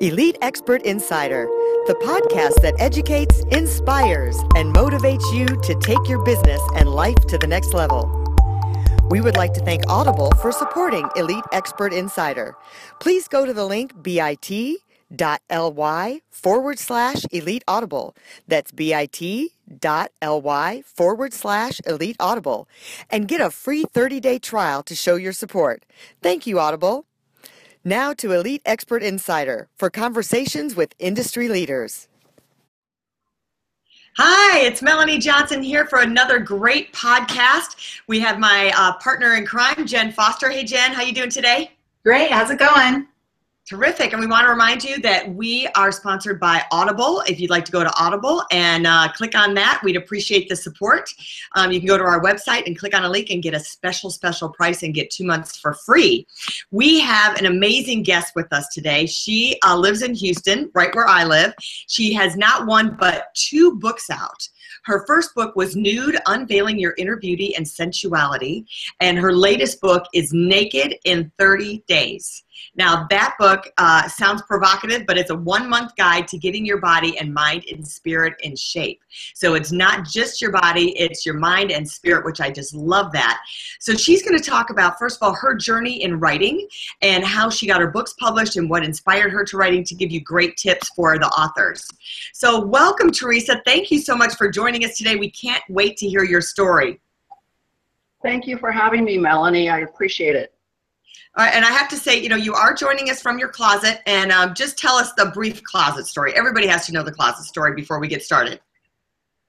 Elite Expert Insider, the podcast that educates, inspires, and motivates you to take your business and life to the next level. We would like to thank Audible for supporting Elite Expert Insider. Please go to the link bit.ly forward slash elite audible. That's bit.ly forward slash elite audible and get a free 30 day trial to show your support. Thank you, Audible. Now to Elite Expert Insider for conversations with industry leaders. Hi, it's Melanie Johnson here for another great podcast. We have my uh, partner in crime, Jenn Foster. Hey, Jenn, how you doing today? Great. How's it going? Terrific. And we want to remind you that we are sponsored by Audible. If you'd like to go to Audible and uh, click on that, we'd appreciate the support. Um, you can go to our website and click on a link and get a special, special price and get two months for free. We have an amazing guest with us today. She uh, lives in Houston, right where I live. She has not one but two books out. Her first book was Nude Unveiling Your Inner Beauty and Sensuality, and her latest book is Naked in 30 Days. Now, that book uh, sounds provocative, but it's a one month guide to getting your body and mind and spirit in shape. So it's not just your body, it's your mind and spirit, which I just love that. So she's going to talk about, first of all, her journey in writing and how she got her books published and what inspired her to writing to give you great tips for the authors. So, welcome, Theresa. Thank you so much for joining us today. We can't wait to hear your story. Thank you for having me, Melanie. I appreciate it. Uh, and I have to say, you know, you are joining us from your closet, and um, just tell us the brief closet story. Everybody has to know the closet story before we get started.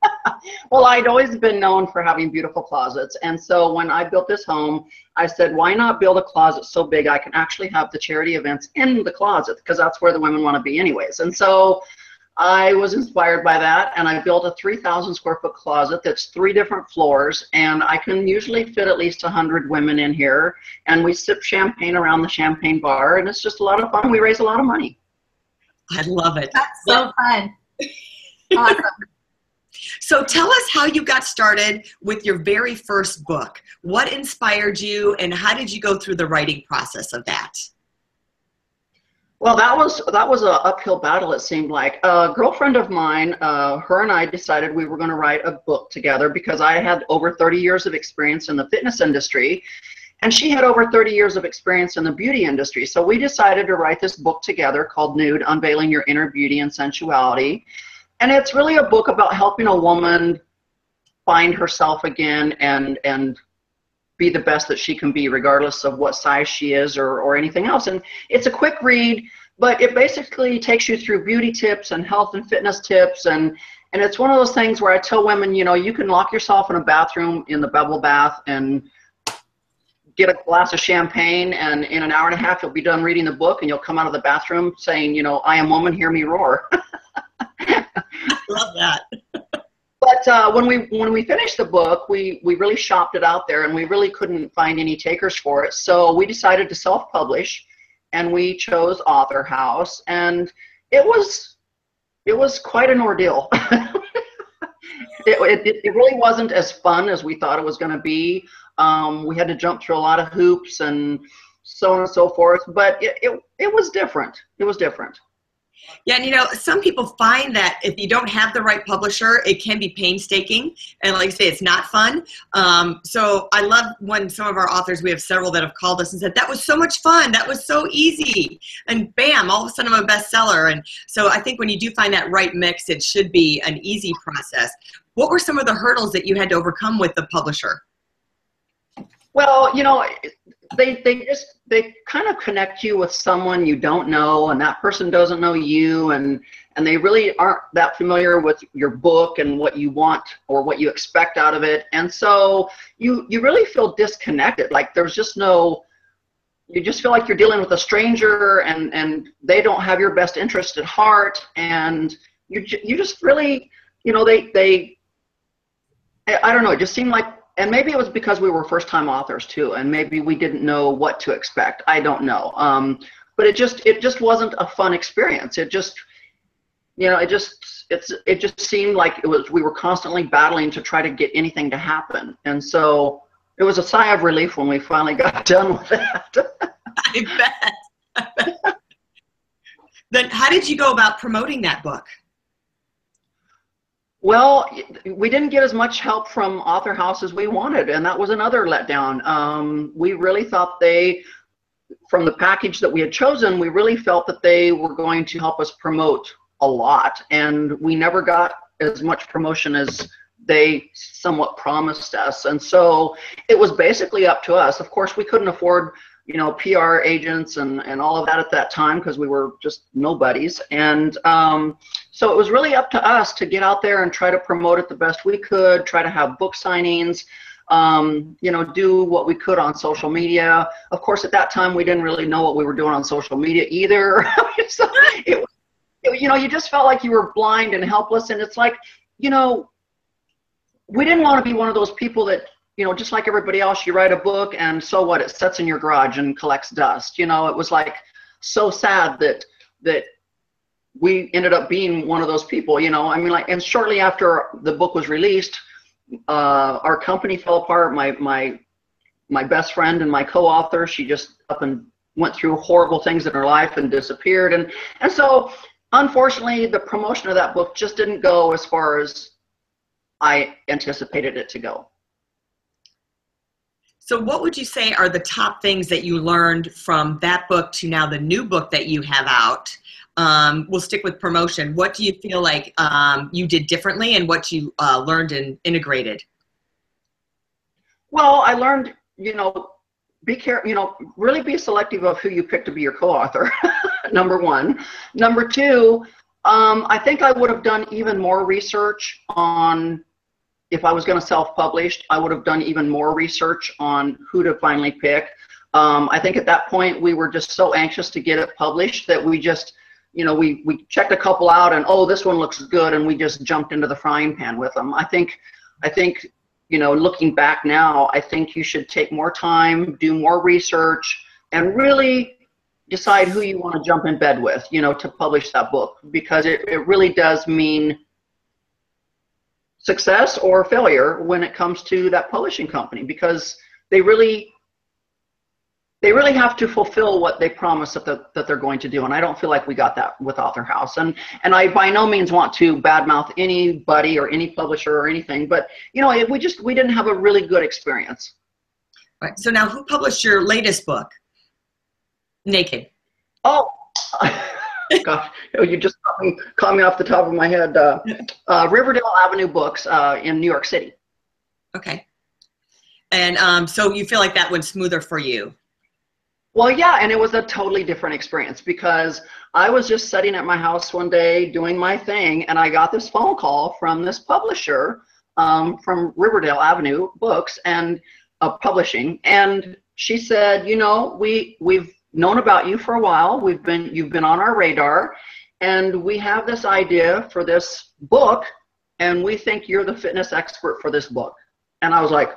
well, I'd always been known for having beautiful closets, and so when I built this home, I said, why not build a closet so big I can actually have the charity events in the closet because that's where the women want to be, anyways. And so I was inspired by that and I built a 3,000 square foot closet that's three different floors and I can usually fit at least 100 women in here and we sip champagne around the champagne bar and it's just a lot of fun. We raise a lot of money. I love it. That's so fun. awesome. So tell us how you got started with your very first book. What inspired you and how did you go through the writing process of that? Well, that was that was a uphill battle. It seemed like a girlfriend of mine, uh, her and I decided we were going to write a book together because I had over 30 years of experience in the fitness industry, and she had over 30 years of experience in the beauty industry. So we decided to write this book together called Nude: Unveiling Your Inner Beauty and Sensuality, and it's really a book about helping a woman find herself again and and be the best that she can be, regardless of what size she is or, or anything else. And it's a quick read, but it basically takes you through beauty tips and health and fitness tips. And, and it's one of those things where I tell women, you know, you can lock yourself in a bathroom in the bubble bath and get a glass of champagne and in an hour and a half you'll be done reading the book and you'll come out of the bathroom saying you know i am woman hear me roar love that but uh, when we when we finished the book, we we really shopped it out there, and we really couldn't find any takers for it. So we decided to self-publish, and we chose Author House, and it was it was quite an ordeal. it, it, it really wasn't as fun as we thought it was going to be. Um, we had to jump through a lot of hoops and so on and so forth, but it, it, it was different. It was different. Yeah, and you know, some people find that if you don't have the right publisher, it can be painstaking. And like I say, it's not fun. Um, so I love when some of our authors, we have several that have called us and said, that was so much fun. That was so easy. And bam, all of a sudden I'm a bestseller. And so I think when you do find that right mix, it should be an easy process. What were some of the hurdles that you had to overcome with the publisher? Well, you know, they they just they kind of connect you with someone you don't know and that person doesn't know you and and they really aren't that familiar with your book and what you want or what you expect out of it. And so you you really feel disconnected like there's just no you just feel like you're dealing with a stranger and and they don't have your best interest at heart and you you just really you know they they I don't know it just seemed like and maybe it was because we were first time authors too and maybe we didn't know what to expect. I don't know. Um, but it just it just wasn't a fun experience. It just you know it just it's it just seemed like it was we were constantly battling to try to get anything to happen. And so it was a sigh of relief when we finally got done with that. I bet. Then how did you go about promoting that book? Well, we didn't get as much help from Author House as we wanted, and that was another letdown. Um, we really thought they, from the package that we had chosen, we really felt that they were going to help us promote a lot, and we never got as much promotion as they somewhat promised us. And so it was basically up to us. Of course, we couldn't afford you know, PR agents and, and all of that at that time because we were just nobodies. And um, so it was really up to us to get out there and try to promote it the best we could, try to have book signings, um, you know, do what we could on social media. Of course, at that time, we didn't really know what we were doing on social media either. so it, it, you know, you just felt like you were blind and helpless. And it's like, you know, we didn't want to be one of those people that you know, just like everybody else, you write a book and so what? It sits in your garage and collects dust. You know, it was like so sad that that we ended up being one of those people. You know, I mean, like, and shortly after the book was released, uh, our company fell apart. My my my best friend and my co-author, she just up and went through horrible things in her life and disappeared. And and so, unfortunately, the promotion of that book just didn't go as far as I anticipated it to go. So, what would you say are the top things that you learned from that book to now the new book that you have out? Um, we'll stick with promotion. What do you feel like um, you did differently and what you uh, learned and integrated? Well, I learned, you know, be careful, you know, really be selective of who you pick to be your co author, number one. Number two, um, I think I would have done even more research on if I was going to self-publish, I would have done even more research on who to finally pick. Um, I think at that point we were just so anxious to get it published that we just, you know, we we checked a couple out and oh, this one looks good, and we just jumped into the frying pan with them. I think, I think, you know, looking back now, I think you should take more time, do more research, and really decide who you want to jump in bed with, you know, to publish that book because it, it really does mean success or failure when it comes to that publishing company because they really they really have to fulfill what they promise that, the, that they're going to do and i don't feel like we got that with author house and and i by no means want to badmouth anybody or any publisher or anything but you know we just we didn't have a really good experience right so now who published your latest book naked oh Gosh, you just caught me, caught me off the top of my head. Uh, uh, Riverdale Avenue Books uh, in New York City. Okay. And um, so you feel like that went smoother for you? Well, yeah, and it was a totally different experience because I was just sitting at my house one day doing my thing, and I got this phone call from this publisher um, from Riverdale Avenue Books and uh, Publishing, and she said, you know, we we've known about you for a while. We've been you've been on our radar, and we have this idea for this book, and we think you're the fitness expert for this book. And I was like,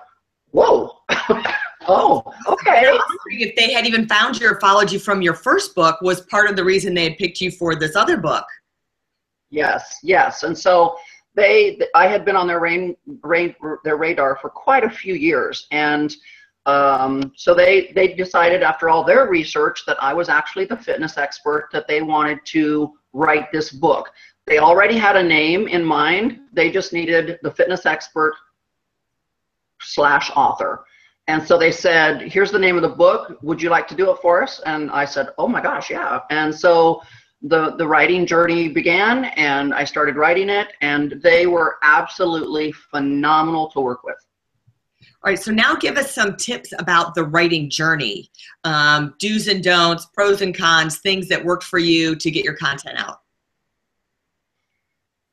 whoa. oh, okay. If they had even found you or followed you from your first book, was part of the reason they had picked you for this other book. Yes, yes. And so they, I had been on their rain, rain, their radar for quite a few years, and um, so they they decided after all their research that I was actually the fitness expert that they wanted to write this book. They already had a name in mind. They just needed the fitness expert slash author. And so they said, here's the name of the book. Would you like to do it for us? And I said, oh my gosh, yeah. And so the, the writing journey began and I started writing it and they were absolutely phenomenal to work with. All right, so now give us some tips about the writing journey um, do's and don'ts, pros and cons, things that worked for you to get your content out.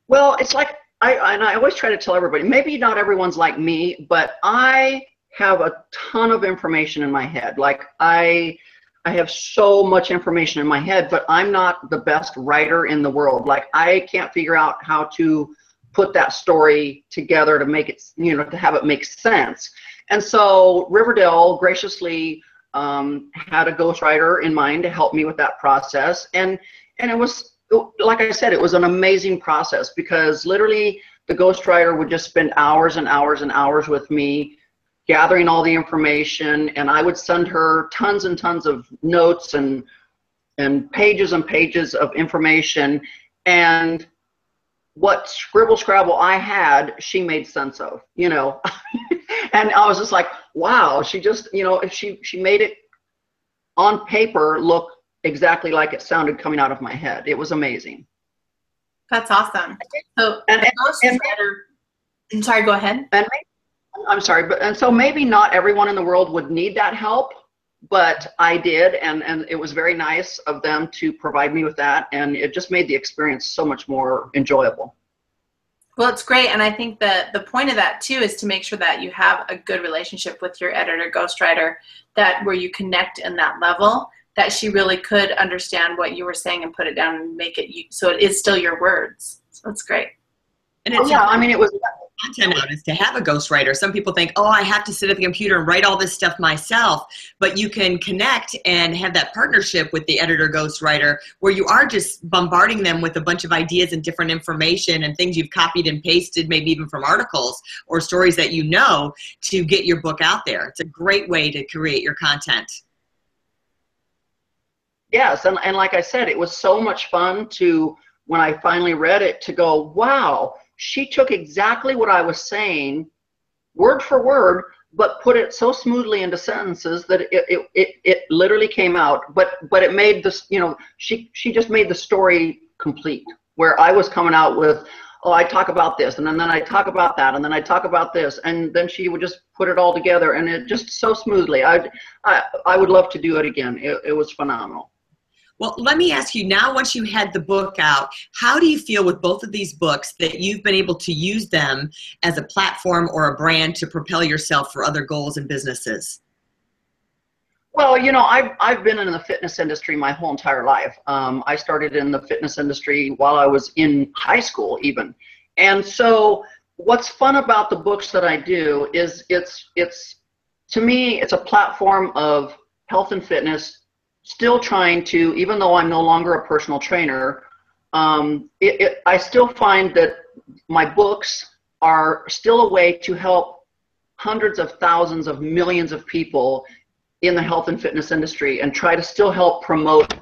Well, it's like I and I always try to tell everybody. Maybe not everyone's like me, but I have a ton of information in my head. Like I I have so much information in my head, but I'm not the best writer in the world. Like I can't figure out how to put that story together to make it, you know, to have it make sense. And so Riverdale graciously um, had a ghostwriter in mind to help me with that process. And and it was like I said, it was an amazing process because literally the ghostwriter would just spend hours and hours and hours with me gathering all the information and I would send her tons and tons of notes and and pages and pages of information and what scribble scrabble I had, she made sense of, you know. and I was just like, wow, she just, you know, she she made it on paper look exactly like it sounded coming out of my head. It was amazing. That's awesome. So, And- and- I'm sorry, go ahead. And I'm sorry, but and so maybe not everyone in the world would need that help, but I did, and and it was very nice of them to provide me with that, and it just made the experience so much more enjoyable. Well, it's great, and I think that the point of that too is to make sure that you have a good relationship with your editor, ghostwriter, that where you connect in that level, that she really could understand what you were saying and put it down and make it you, so it is still your words. So that's great. And Oh, it's yeah, I mean, it was content out is to have a ghostwriter. Some people think, oh, I have to sit at the computer and write all this stuff myself. But you can connect and have that partnership with the editor ghostwriter where you are just bombarding them with a bunch of ideas and different information and things you've copied and pasted, maybe even from articles or stories that you know to get your book out there. It's a great way to create your content. Yes, and, and like I said, it was so much fun to when I finally read it to go, wow, she took exactly what I was saying, word for word, but put it so smoothly into sentences that it it, it, it literally came out. But but it made this, you know, she she just made the story complete. Where I was coming out with, oh, I talk about this, and then, then I talk about that, and then I talk about this, and then she would just put it all together, and it just so smoothly. I I I would love to do it again. It, it was phenomenal. Well, let me ask you now, once you had the book out, how do you feel with both of these books that you've been able to use them as a platform or a brand to propel yourself for other goals and businesses? Well, you know, I've, I've been in the fitness industry my whole entire life. Um, I started in the fitness industry while I was in high school, even. And so, what's fun about the books that I do is it's, it's to me, it's a platform of health and fitness still trying to, even though I'm no longer a personal trainer, um, it, it, I still find that my books are still a way to help hundreds of thousands of millions of people in the health and fitness industry and try to still help promote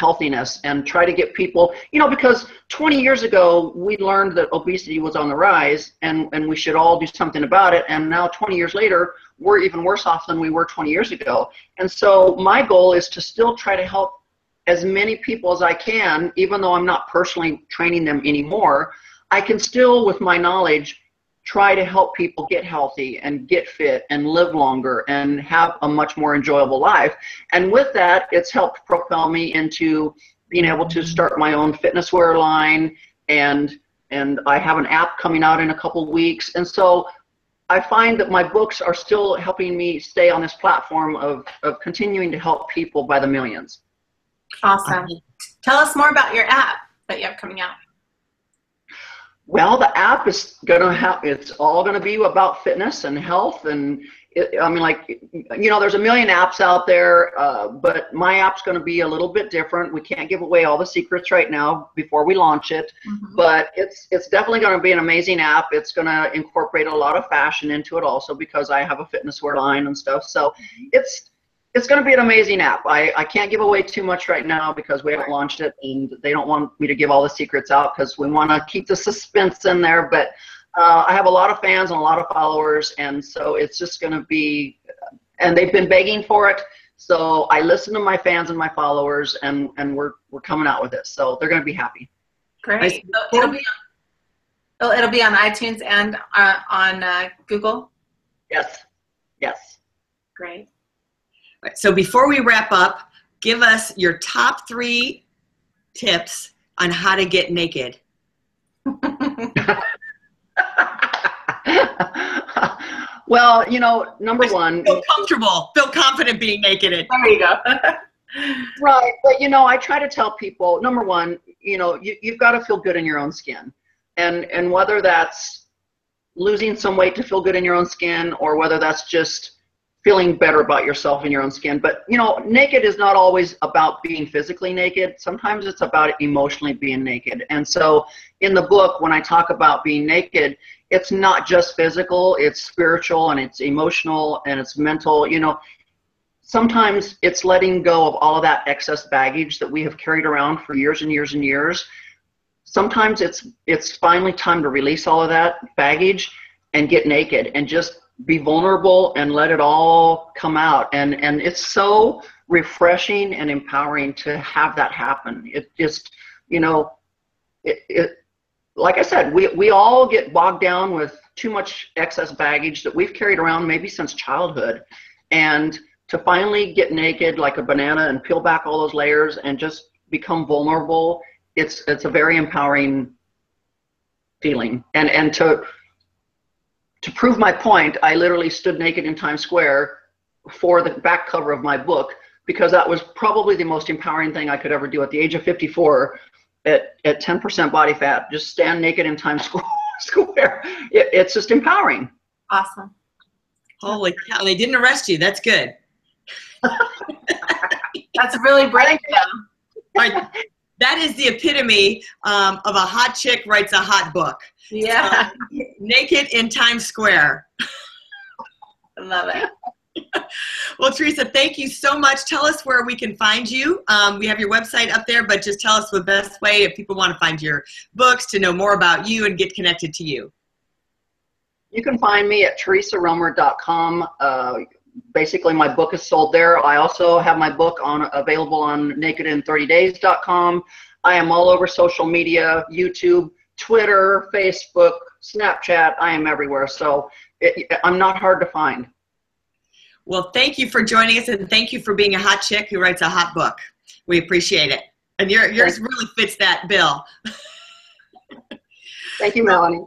healthiness and try to get people, you know, because 20 years ago we learned that obesity was on the rise and, and we should all do something about it. And now 20 years later, we're even worse off than we were 20 years ago. And so my goal is to still try to help as many people as I can, even though I'm not personally training them anymore. I can still, with my knowledge, try to help people get healthy and get fit and live longer and have a much more enjoyable life. And with that, it's helped propel me into being able to start my own fitness wear line and and I have an app coming out in a couple weeks. And so I find that my books are still helping me stay on this platform of, of continuing to help people by the millions. Awesome. Tell us more about your app that you have coming out. Well, the app is gonna have. It's all gonna be about fitness and health, and it, I mean, like, you know, there's a million apps out there, uh, but my app's gonna be a little bit different. We can't give away all the secrets right now before we launch it, Mhm. but it's it's definitely gonna be an amazing app. It's gonna incorporate a lot of fashion into it also because I have a fitness wear line and stuff. So it's it's going to be an amazing app. I, I can't give away too much right now because we haven't launched it and they don't want me to give all the secrets out because we want to keep the suspense in there. But uh, I have a lot of fans and a lot of followers, and so it's just going to be, and they've been begging for it. So I listen to my fans and my followers, and, and we're, we're coming out with it. So they're going to be happy. Great. Nice. So it'll be on, oh, it'll be on iTunes and uh, on uh, Google. Yes. Yes. Great. Right, So before we wrap up, give us your top three tips on how to get naked. well, you know, number one, Feel comfortable, feel confident being naked. there you go. Right, but you know, I try to tell people number one, you know, you, you've got to feel good in your own skin, and and whether that's losing some weight to feel good in your own skin, or whether that's just feeling better about yourself in your own skin. But you know, naked is not always about being physically naked. Sometimes it's about emotionally being naked. And so, in the book, when I talk about being naked, it's not just physical; it's spiritual and it's emotional and it's mental. You know, sometimes it's letting go of all of that excess baggage that we have carried around for years and years and years. Sometimes it's it's finally time to release all of that baggage and get naked and just be vulnerable and let it all come out. And and it's so refreshing and empowering to have that happen. It just, you know, it, it like I said, we, we all get bogged down with too much excess baggage that we've carried around maybe since childhood. And to finally get naked like a banana and peel back all those layers and just become vulnerable, it's it's a very empowering feeling. And and to to prove my point, I literally stood naked in Times Square for the back cover of my book because that was probably the most empowering thing I could ever do at the age of 54 at, at 10% body fat, just stand naked in Times Square. It, it's just empowering. Awesome. Holy cow, they didn't arrest you. That's good. That's really brave. Right. That is the epitome um, of a hot chick writes a hot book. Yeah. Um, naked in Times Square. I love it. well, Theresa, thank you so much. Tell us where we can find you. Um, we have your website up there, but just tell us the best way if people want to find your books, to know more about you, and get connected to you. You can find me at theresaroemer.com. Uh, basically, my book is sold there. I also have my book on available on nakedin30days.com. I am all over social media, YouTube, Twitter, Facebook, Snapchat. I am everywhere. So it, I'm not hard to find. Well, thank you for joining us, and thank you for being a hot chick who writes a hot book. We appreciate it, and your, yours really fits that bill. thank you, Melanie.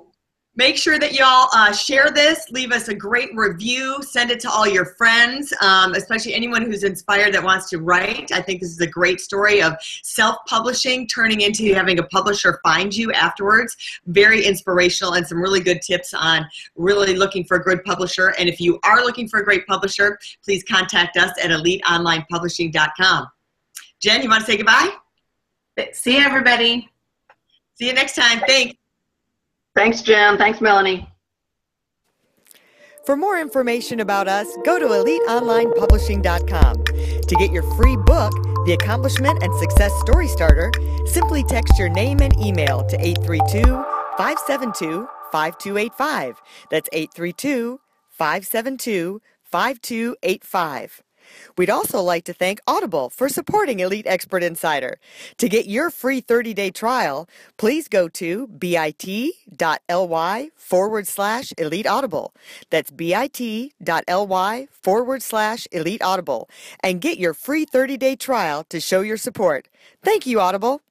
Make sure that y'all uh, share this, leave us a great review, send it to all your friends, um, especially anyone who's inspired that wants to write. I think this is a great story of self-publishing turning into having a publisher find you afterwards. Very inspirational and some really good tips on really looking for a good publisher. And if you are looking for a great publisher, please contact us at eliteonlinepublishing.com. Jenn, you want to say goodbye? See you, everybody. See you next time. Thanks. Thanks, Jenn. Thanks, Melanie. For more information about us, go to eliteonlinepublishing.com. To get your free book, The Accomplishment and Success Story Starter, simply text your name and email to 832 572 5285. That's 832 572 5285. We'd also like to thank Audible for supporting Elite Expert Insider. To get your free 30 day trial, please go to bit.ly forward slash elite audible. That's bit.ly forward slash elite audible and get your free 30 day trial to show your support. Thank you, Audible.